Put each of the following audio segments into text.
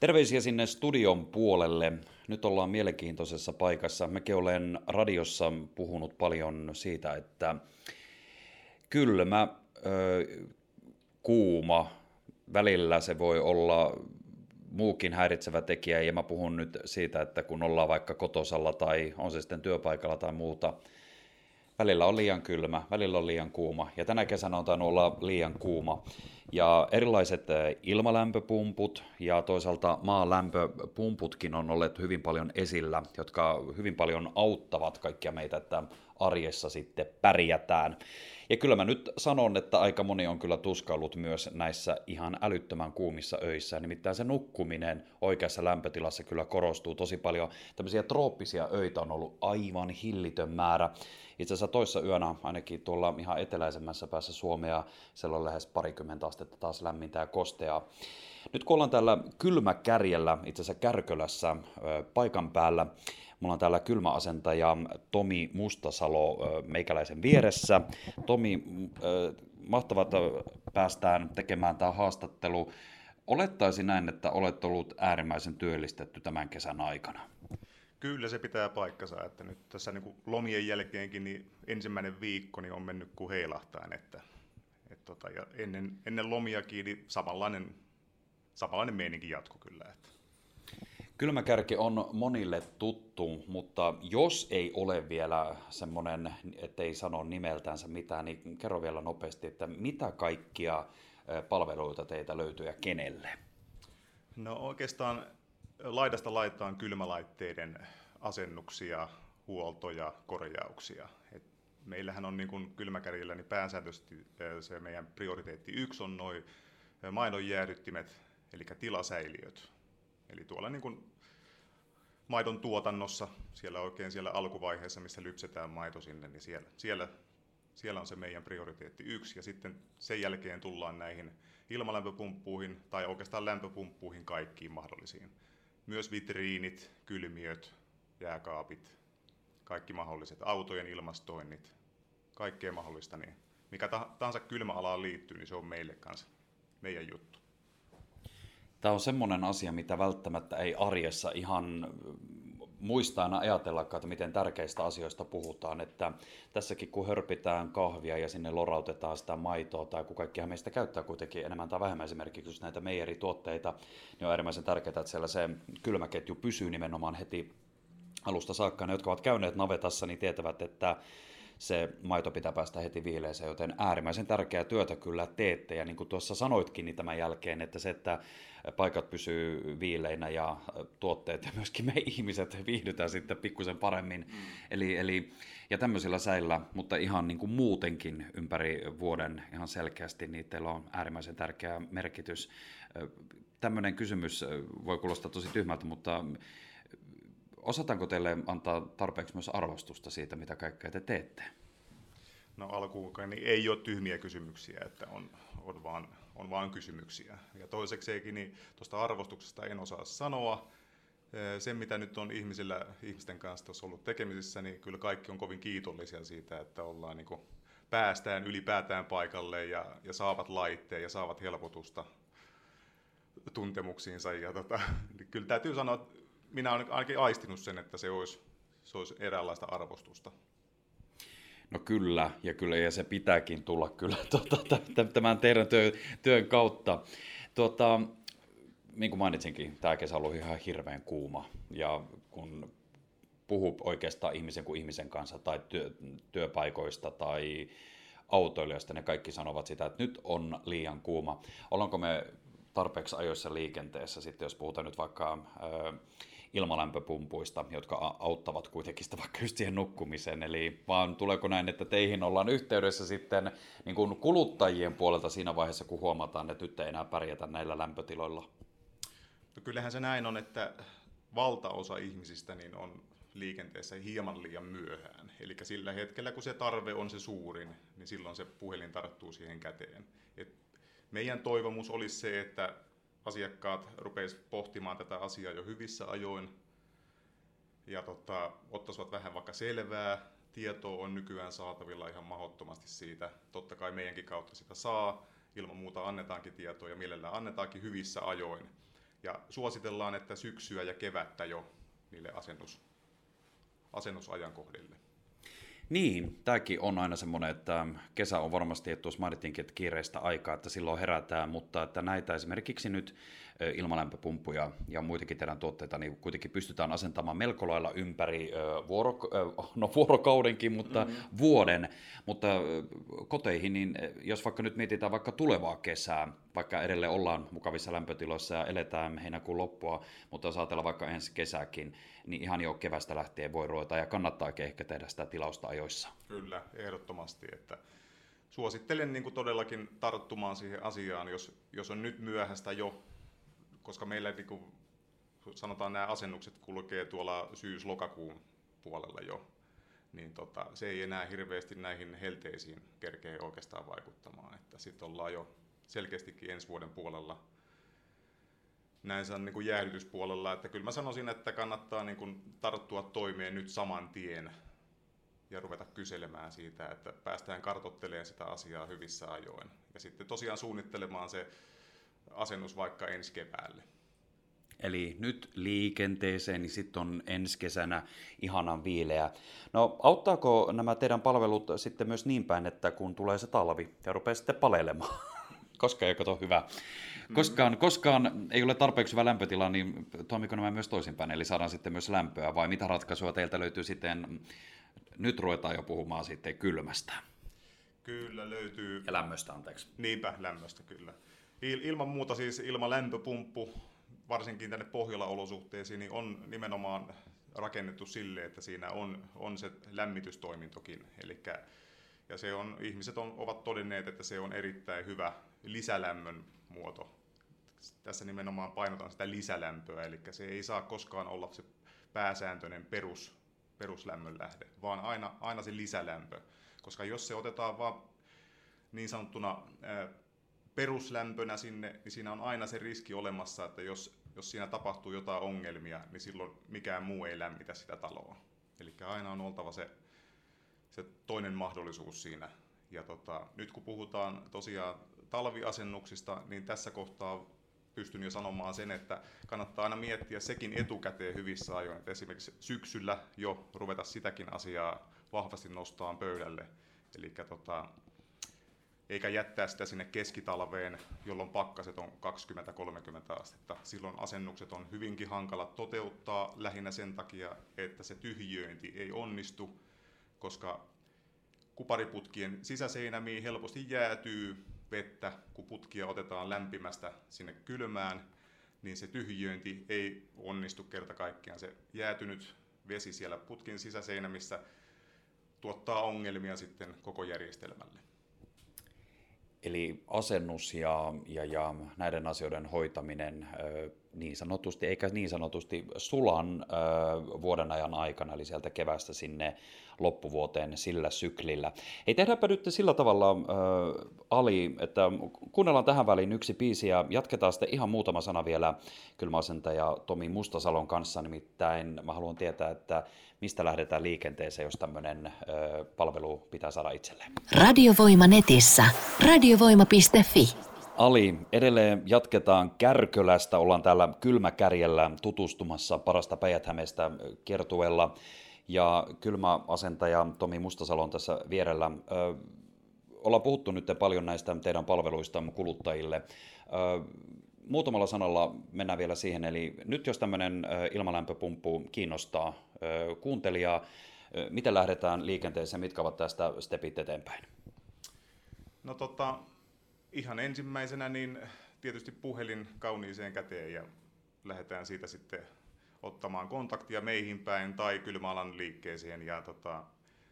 Terveisiä sinne studion puolelle. Nyt ollaan mielenkiintoisessa paikassa. Mekin olen radiossa puhunut paljon siitä, että kylmä, kuuma, välillä se voi olla muukin häiritsevä tekijä, ja mä puhun nyt siitä, että kun ollaan vaikka kotosalla tai on se sitten työpaikalla tai muuta, välillä on liian kylmä, välillä on liian kuuma, ja tänä kesänä on tainnut olla liian kuuma. Ja erilaiset ilmalämpöpumput ja toisaalta maalämpöpumputkin on olleet hyvin paljon esillä, jotka hyvin paljon auttavat kaikkia meitä, että arjessa sitten pärjätään. Ja kyllä mä nyt sanon, että aika moni on kyllä tuskaillut myös näissä ihan älyttömän kuumissa öissä. Nimittäin se nukkuminen oikeassa lämpötilassa kyllä korostuu tosi paljon. Tämmöisiä trooppisia öitä on ollut aivan hillitön määrä. Itse asiassa toissa yönä ainakin tuolla ihan eteläisemmässä päässä Suomea, siellä on lähes parikymmentä astetta taas lämmintä ja kosteaa. Nyt kun ollaan täällä kylmäkärjellä, itse asiassa Kärkölässä paikan päällä, Mulla on täällä kylmäasentaja Tomi Mustasalo meikäläisen vieressä. Tomi, mahtavat päästään tekemään tämä haastattelu. Olettaisin näin, että olet ollut äärimmäisen työllistetty tämän kesän aikana. Kyllä se pitää paikkansa, että nyt tässä niin lomien jälkeenkin niin ensimmäinen viikko niin on mennyt kuin heilahtaan, että, et tota, ja ennen, ennen lomiakin niin samanlainen, samanlainen meininki jatko kyllä. Että. Kylmäkärki on monille tuttu, mutta jos ei ole vielä semmoinen, ettei sano nimeltänsä mitään, niin kerro vielä nopeasti, että mitä kaikkia palveluita teitä löytyy ja kenelle? No oikeastaan laidasta laitaan kylmälaitteiden asennuksia, huoltoja, korjauksia. Et meillähän on niin kuin kylmäkärjellä niin pääsääntöisesti se meidän prioriteetti yksi on noin maidon jäädyttimet, eli tilasäiliöt. Eli tuolla niin kuin maidon tuotannossa, siellä oikein siellä alkuvaiheessa, missä lypsetään maito sinne, niin siellä, siellä, siellä on se meidän prioriteetti yksi. Ja sitten sen jälkeen tullaan näihin ilmalämpöpumppuihin tai oikeastaan lämpöpumppuihin kaikkiin mahdollisiin. Myös vitriinit, kylmiöt, jääkaapit, kaikki mahdolliset, autojen ilmastoinnit, kaikkea mahdollista. Niin mikä tahansa kylmäalaan liittyy, niin se on meille kanssa meidän juttu. Tämä on semmoinen asia, mitä välttämättä ei arjessa ihan muista aina ajatellakaan, että miten tärkeistä asioista puhutaan. Että tässäkin kun hörpitään kahvia ja sinne lorautetaan sitä maitoa, tai kun kaikkihan meistä käyttää kuitenkin enemmän tai vähemmän esimerkiksi näitä meijerituotteita, niin on äärimmäisen tärkeää, että siellä se kylmäketju pysyy nimenomaan heti alusta saakka. Ne, jotka ovat käyneet navetassa, niin tietävät, että se maito pitää päästä heti viileeseen, joten äärimmäisen tärkeää työtä kyllä teette. Ja niin kuin tuossa sanoitkin niin tämän jälkeen, että se, että paikat pysyy viileinä ja tuotteet ja myöskin me ihmiset viihdytään sitten pikkusen paremmin. Mm. Eli, eli, ja tämmöisillä säillä, mutta ihan niin kuin muutenkin ympäri vuoden ihan selkeästi, niin teillä on äärimmäisen tärkeä merkitys. Tämmöinen kysymys voi kuulostaa tosi tyhmältä, mutta osataanko teille antaa tarpeeksi myös arvostusta siitä, mitä kaikkea te teette? No alkuun niin ei ole tyhmiä kysymyksiä, että on, on, vaan, on vaan kysymyksiä. Ja toisekseenkin niin tuosta arvostuksesta en osaa sanoa. Sen, mitä nyt on ihmisillä, ihmisten kanssa tuossa ollut tekemisissä, niin kyllä kaikki on kovin kiitollisia siitä, että ollaan niin kuin, päästään ylipäätään paikalle ja, ja saavat laitteen ja saavat helpotusta tuntemuksiinsa. Ja tota, kyllä täytyy sanoa, että minä olen ainakin aistinut sen, että se olisi, se olisi eräänlaista arvostusta. No kyllä, ja kyllä, ja se pitääkin tulla kyllä tuota, tämän teidän työn, työn kautta. Tuota, niin kuin mainitsinkin, tämä kesä on ollut ihan hirveän kuuma, ja kun puhuu oikeastaan ihmisen kuin ihmisen kanssa, tai työ, työpaikoista, tai autoilijoista, ne kaikki sanovat sitä, että nyt on liian kuuma. Ollaanko me tarpeeksi ajoissa liikenteessä, sitten jos puhutaan nyt vaikka... ilmalämpöpumpuista, jotka auttavat kuitenkin sitä vaikka just siihen nukkumiseen. Eli vaan tuleeko näin, että teihin ollaan yhteydessä sitten niin kuin kuluttajien puolelta siinä vaiheessa, kun huomataan, että nyt ei enää pärjätä näillä lämpötiloilla? No kyllähän se näin on, että valtaosa ihmisistä niin on liikenteessä hieman liian myöhään. Eli sillä hetkellä, kun se tarve on se suurin, niin silloin se puhelin tarttuu siihen käteen. Et meidän toivomus olisi se, että asiakkaat rupeisivat pohtimaan tätä asiaa jo hyvissä ajoin ja tota, ottaisivat vähän vaikka selvää. Tietoa on nykyään saatavilla ihan mahdottomasti siitä. Totta kai meidänkin kautta sitä saa. Ilman muuta annetaankin tietoa ja mielellään annetaankin hyvissä ajoin. Ja suositellaan, että syksyä ja kevättä jo niille asennus, asennusajankohdille. Niin, tämäkin on aina semmoinen, että kesä on varmasti, että tuossa mainittiinkin, että kiireistä aikaa, että silloin herätään, mutta että näitä esimerkiksi nyt ilmalämpöpumppuja ja muitakin teidän tuotteita, niin kuitenkin pystytään asentamaan melko lailla ympäri vuoro, no vuorokaudenkin, mutta mm-hmm. vuoden. Mutta koteihin, niin jos vaikka nyt mietitään vaikka tulevaa kesää, vaikka edelleen ollaan mukavissa lämpötiloissa ja eletään heinäkuun loppua, mutta jos ajatellaan vaikka ensi kesäkin, niin ihan jo kevästä lähtien voi ruveta ja kannattaa ehkä tehdä sitä tilausta ajoissa. Kyllä, ehdottomasti, että suosittelen niin kuin todellakin tarttumaan siihen asiaan, jos, jos on nyt myöhäistä jo koska meillä niin kuin, sanotaan nämä asennukset kulkee tuolla syys-lokakuun puolella jo, niin tota, se ei enää hirveästi näihin helteisiin kerkeä oikeastaan vaikuttamaan. Että sitten ollaan jo selkeästikin ensi vuoden puolella näin sanon niin kuin jäähdytyspuolella, että kyllä mä sanoisin, että kannattaa niin kuin tarttua toimeen nyt saman tien ja ruveta kyselemään siitä, että päästään kartottelemaan sitä asiaa hyvissä ajoin. Ja sitten tosiaan suunnittelemaan se asennus vaikka ensi keväälle. Eli nyt liikenteeseen, niin sitten on ensi kesänä ihanan viileä. No auttaako nämä teidän palvelut sitten myös niin päin, että kun tulee se talvi ja rupeaa sitten palelemaan? Koska ei kato hyvä. Koskaan, koskaan ei ole tarpeeksi hyvä lämpötila, niin toimiko nämä myös toisinpäin? Eli saadaan sitten myös lämpöä vai mitä ratkaisua teiltä löytyy sitten? Nyt ruvetaan jo puhumaan sitten kylmästä. Kyllä löytyy. Ja lämmöstä, anteeksi. Niinpä, lämmöstä kyllä. Ilman muuta siis ilman lämpöpumppu, varsinkin tänne Pohjola-olosuhteisiin, niin on nimenomaan rakennettu sille, että siinä on, on se lämmitystoimintokin. Elikkä, ja se on, ihmiset on, ovat todenneet, että se on erittäin hyvä lisälämmön muoto. Tässä nimenomaan painotan sitä lisälämpöä, eli se ei saa koskaan olla se pääsääntöinen perus, peruslämmön lähde, vaan aina, aina se lisälämpö. Koska jos se otetaan vaan niin sanottuna peruslämpönä sinne, niin siinä on aina se riski olemassa, että jos, jos siinä tapahtuu jotain ongelmia, niin silloin mikään muu ei lämmitä sitä taloa. Eli aina on oltava se, se toinen mahdollisuus siinä. Ja tota, nyt kun puhutaan tosiaan talviasennuksista, niin tässä kohtaa pystyn jo sanomaan sen, että kannattaa aina miettiä sekin etukäteen hyvissä ajoin. Että esimerkiksi syksyllä jo ruveta sitäkin asiaa vahvasti nostaa pöydälle. Eli tota, eikä jättää sitä sinne keskitalveen, jolloin pakkaset on 20-30 astetta. Silloin asennukset on hyvinkin hankala toteuttaa lähinnä sen takia, että se tyhjiöinti ei onnistu, koska kupariputkien sisäseinämiin helposti jäätyy vettä, kun putkia otetaan lämpimästä sinne kylmään, niin se tyhjiöinti ei onnistu kerta kaikkiaan. Se jäätynyt vesi siellä putkin sisäseinämissä tuottaa ongelmia sitten koko järjestelmälle. Eli asennus ja, ja, ja näiden asioiden hoitaminen niin sanotusti, eikä niin sanotusti sulan vuoden ajan aikana, eli sieltä kevästä sinne loppuvuoteen sillä syklillä. Ei tehdäänpä nyt sillä tavalla, Ali, että kuunnellaan tähän väliin yksi biisi ja jatketaan sitten ihan muutama sana vielä kylmäasentaja Tomi Mustasalon kanssa, nimittäin mä haluan tietää, että mistä lähdetään liikenteeseen, jos tämmöinen palvelu pitää saada itselleen. Radiovoima netissä. Radiovoima.fi. Ali, edelleen jatketaan Kärkölästä. Ollaan täällä kylmäkärjellä tutustumassa parasta päijät kertuella. Ja kylmäasentaja Tomi Mustasalo on tässä vierellä. Ö, ollaan puhuttu nyt paljon näistä teidän palveluista kuluttajille. Ö, muutamalla sanalla mennään vielä siihen. Eli nyt jos tämmöinen ilmalämpöpumppu kiinnostaa kuuntelijaa, miten lähdetään liikenteeseen, mitkä ovat tästä stepit eteenpäin? No tota, ihan ensimmäisenä niin tietysti puhelin kauniiseen käteen ja lähdetään siitä sitten ottamaan kontaktia meihin päin tai kylmäalan liikkeeseen ja tota,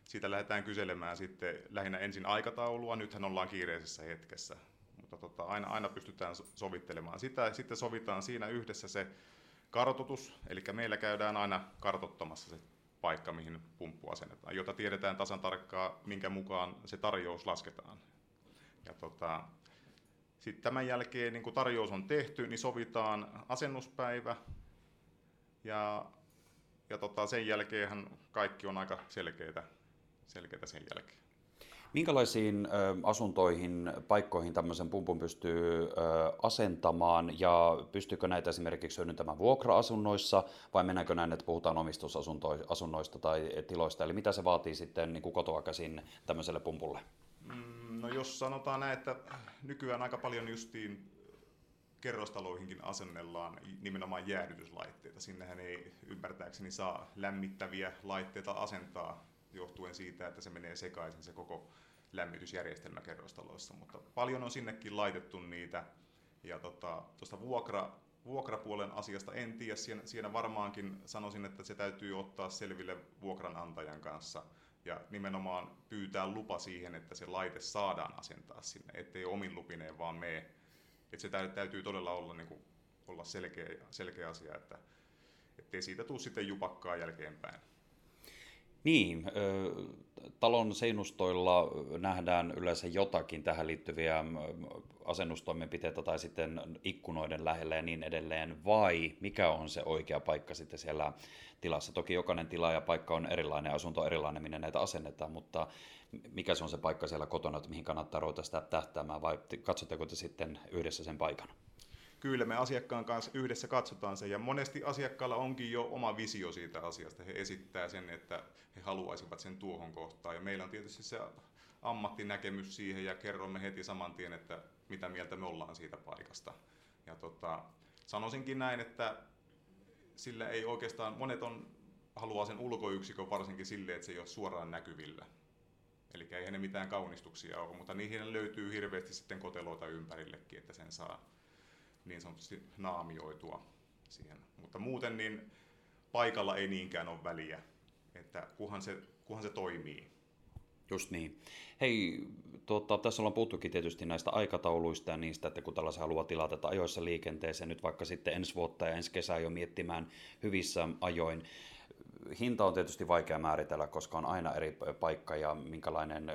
siitä lähdetään kyselemään sitten lähinnä ensin aikataulua, nythän ollaan kiireisessä hetkessä, mutta tota, aina, aina pystytään sovittelemaan sitä. Sitten sovitaan siinä yhdessä se kartoitus, eli meillä käydään aina kartottamassa se paikka, mihin pumppu asennetaan, jota tiedetään tasan tarkkaan, minkä mukaan se tarjous lasketaan. Ja tota, sitten tämän jälkeen, niin kun tarjous on tehty, niin sovitaan asennuspäivä ja, ja tota, sen jälkeen kaikki on aika selkeitä, selkeitä sen jälkeen. Minkälaisiin asuntoihin, paikkoihin tämmöisen pumpun pystyy asentamaan ja pystyykö näitä esimerkiksi hyödyntämään vuokra-asunnoissa vai mennäänkö näin, että puhutaan omistusasunnoista tai tiloista, eli mitä se vaatii sitten niin kuin kotoa käsin tämmöiselle pumpulle? Mm, no jos sanotaan näin, että nykyään aika paljon justiin kerrostaloihinkin asennellaan nimenomaan jäähdytyslaitteita. Sinnehän ei ymmärtääkseni saa lämmittäviä laitteita asentaa johtuen siitä, että se menee sekaisin se koko lämmitysjärjestelmä kerrostaloissa, mutta paljon on sinnekin laitettu niitä. Ja tuosta tota, vuokra, vuokrapuolen asiasta en tiedä, siinä varmaankin sanoisin, että se täytyy ottaa selville vuokranantajan kanssa ja nimenomaan pyytää lupa siihen, että se laite saadaan asentaa sinne, ettei omin lupineen vaan mene. Että se täytyy todella olla, niin kuin, olla selkeä, selkeä asia, että ettei siitä tule sitten jupakkaa jälkeenpäin. Niin, talon seinustoilla nähdään yleensä jotakin tähän liittyviä asennustoimenpiteitä tai sitten ikkunoiden lähellä ja niin edelleen, vai mikä on se oikea paikka sitten siellä tilassa? Toki jokainen tila ja paikka on erilainen, asunto on erilainen, minne näitä asennetaan, mutta mikä se on se paikka siellä kotona, että mihin kannattaa ruveta sitä tähtäämään, vai katsotteko te sitten yhdessä sen paikan? Kyllä me asiakkaan kanssa yhdessä katsotaan se, ja monesti asiakkaalla onkin jo oma visio siitä asiasta. He esittää sen, että he haluaisivat sen tuohon kohtaan, ja meillä on tietysti se ammattinäkemys siihen, ja kerromme heti saman tien, että mitä mieltä me ollaan siitä paikasta. Ja tota, sanoisinkin näin, että sillä ei oikeastaan, monet on, haluaa sen ulkoyksikön varsinkin sille, että se ei ole suoraan näkyvillä. Eli eihän ne mitään kaunistuksia ole, mutta niihin löytyy hirveästi sitten koteloita ympärillekin, että sen saa niin sanotusti naamioitua siihen. Mutta muuten niin paikalla ei niinkään ole väliä, että kunhan se, kunhan se toimii. Just niin. Hei, tuota, tässä ollaan puhuttukin tietysti näistä aikatauluista ja niistä, että kun tällaisen haluaa tilata ajoissa liikenteeseen, nyt vaikka sitten ensi vuotta ja ensi kesää jo miettimään hyvissä ajoin. Hinta on tietysti vaikea määritellä, koska on aina eri paikka ja minkälainen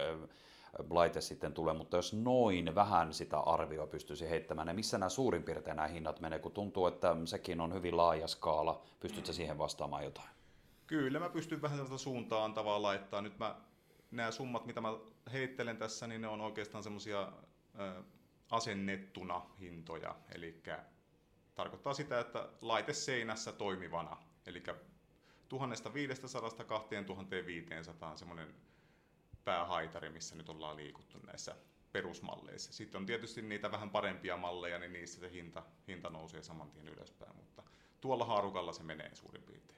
laite sitten tulee, mutta jos noin vähän sitä arvioa pystyisi heittämään, niin missä nämä suurin piirtein nämä hinnat menee, kun tuntuu, että sekin on hyvin laaja skaala, pystytkö mm. siihen vastaamaan jotain? Kyllä, mä pystyn vähän sellaista suuntaan antavaa laittaa. Nyt mä, nämä summat, mitä mä heittelen tässä, niin ne on oikeastaan semmoisia asennettuna hintoja, eli tarkoittaa sitä, että laite seinässä toimivana, eli 1500-2500 on semmoinen päähaitari, missä nyt ollaan liikuttu näissä perusmalleissa. Sitten on tietysti niitä vähän parempia malleja, niin niissä se hinta, hinta nousee saman tien ylöspäin, mutta tuolla haarukalla se menee suurin piirtein.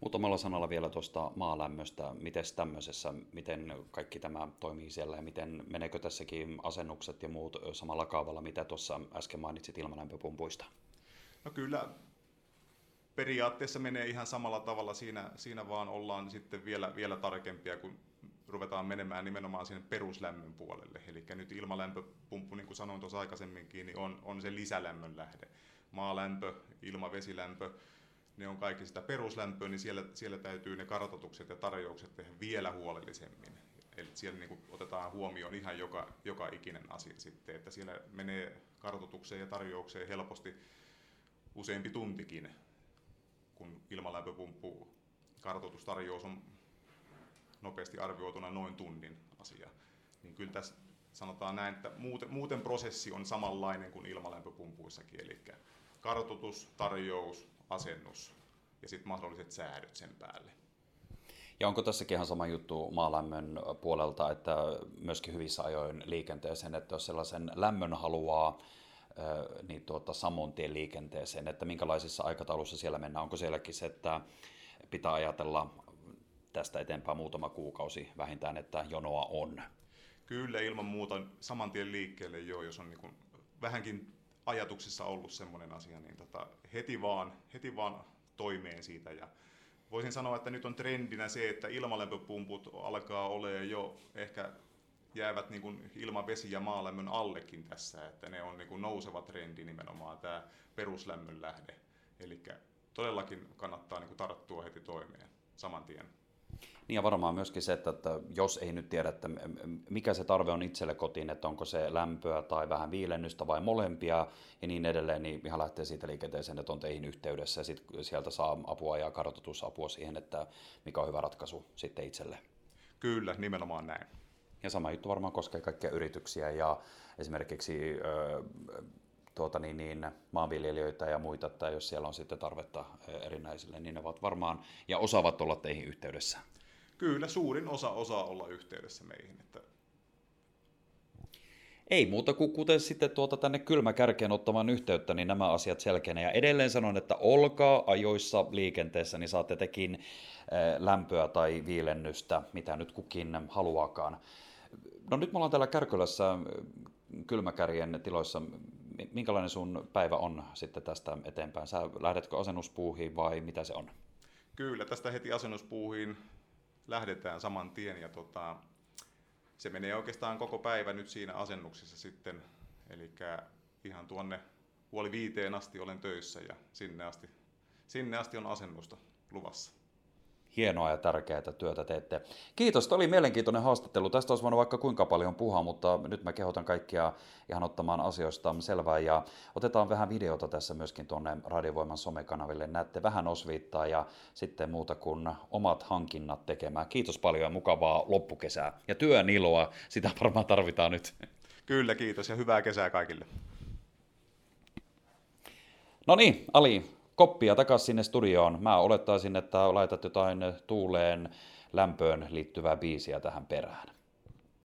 Muutamalla sanalla vielä tuosta maalämmöstä. Miten tämmöisessä, miten kaikki tämä toimii siellä ja miten meneekö tässäkin asennukset ja muut samalla kaavalla, mitä tuossa äsken mainitsit ilmalämpöpumpuista? No kyllä periaatteessa menee ihan samalla tavalla. Siinä, siinä vaan ollaan sitten vielä, vielä tarkempia, kun ruvetaan menemään nimenomaan sinne peruslämmön puolelle. Eli nyt ilmalämpöpumppu, niin kuin sanoin tuossa aikaisemminkin, niin on, on se lisälämmön lähde. Maalämpö, ilma, vesilämpö, ne on kaikki sitä peruslämpöä, niin siellä, siellä täytyy ne kartoitukset ja tarjoukset tehdä vielä huolellisemmin. Eli siellä niin kuin otetaan huomioon ihan joka, joka ikinen asia sitten, että siellä menee kartoitukseen ja tarjoukseen helposti useampi tuntikin, kun ilmalämpöpumppu kartoitustarjous on nopeasti arvioituna noin tunnin asia. Niin kyllä tässä sanotaan näin, että muuten, muuten prosessi on samanlainen kuin ilmalämpöpumpuissakin, eli kartoitus, tarjous, asennus ja sitten mahdolliset säädöt sen päälle. Ja onko tässäkin ihan sama juttu maalämmön puolelta, että myöskin hyvissä ajoin liikenteeseen, että jos sellaisen lämmön haluaa niin tuota, saman tien liikenteeseen, että minkälaisissa aikataulussa siellä mennään, onko sielläkin se, että pitää ajatella tästä eteenpäin muutama kuukausi vähintään, että jonoa on. Kyllä, ilman muuta saman tien liikkeelle jo, jos on niin kuin vähänkin ajatuksissa ollut semmoinen asia, niin tota, heti, vaan, heti vaan toimeen siitä. Ja voisin sanoa, että nyt on trendinä se, että ilmalämpöpumput alkaa olemaan jo ehkä jäävät niin kuin ilman vesi- ja maalämmön allekin tässä, että ne on niin kuin nouseva trendi nimenomaan tämä peruslämmön lähde. Eli todellakin kannattaa niin kuin tarttua heti toimeen saman tien. Niin ja varmaan myöskin se, että, että jos ei nyt tiedä, että mikä se tarve on itselle kotiin, että onko se lämpöä tai vähän viilennystä vai molempia ja niin edelleen, niin ihan lähtee siitä liikenteeseen, että on teihin yhteydessä ja sitten sieltä saa apua ja kartoitusapua siihen, että mikä on hyvä ratkaisu sitten itselle. Kyllä, nimenomaan näin. Ja sama juttu varmaan koskee kaikkia yrityksiä ja esimerkiksi ö, tuota niin, niin, maanviljelijöitä ja muita, että jos siellä on sitten tarvetta erinäisille, niin ne ovat varmaan ja osaavat olla teihin yhteydessä. Kyllä, suurin osa osaa olla yhteydessä meihin. Että... Ei muuta kuin kuten sitten tuota tänne kylmäkärkeen ottamaan yhteyttä, niin nämä asiat selkeänä. Ja edelleen sanon, että olkaa ajoissa liikenteessä, niin saatte tekin lämpöä tai viilennystä, mitä nyt kukin haluakaan. No nyt me ollaan täällä Kärkölässä kylmäkärjen tiloissa. Minkälainen sun päivä on sitten tästä eteenpäin? Sä lähdetkö asennuspuuhiin vai mitä se on? Kyllä, tästä heti asennuspuuhiin lähdetään saman tien ja tota, se menee oikeastaan koko päivä nyt siinä asennuksessa sitten. Eli ihan tuonne puoli viiteen asti olen töissä ja sinne asti, sinne asti on asennusta luvassa hienoa ja tärkeää työtä teette. Kiitos, tämä oli mielenkiintoinen haastattelu. Tästä olisi voinut vaikka kuinka paljon puhua, mutta nyt mä kehotan kaikkia ihan ottamaan asioista selvää ja otetaan vähän videota tässä myöskin tuonne Radiovoiman somekanaville. Näette vähän osviittaa ja sitten muuta kuin omat hankinnat tekemään. Kiitos paljon ja mukavaa loppukesää ja työn iloa, sitä varmaan tarvitaan nyt. Kyllä, kiitos ja hyvää kesää kaikille. No niin, Ali, koppia takaisin sinne studioon. Mä olettaisin, että laitat jotain tuuleen, lämpöön liittyvää biisiä tähän perään.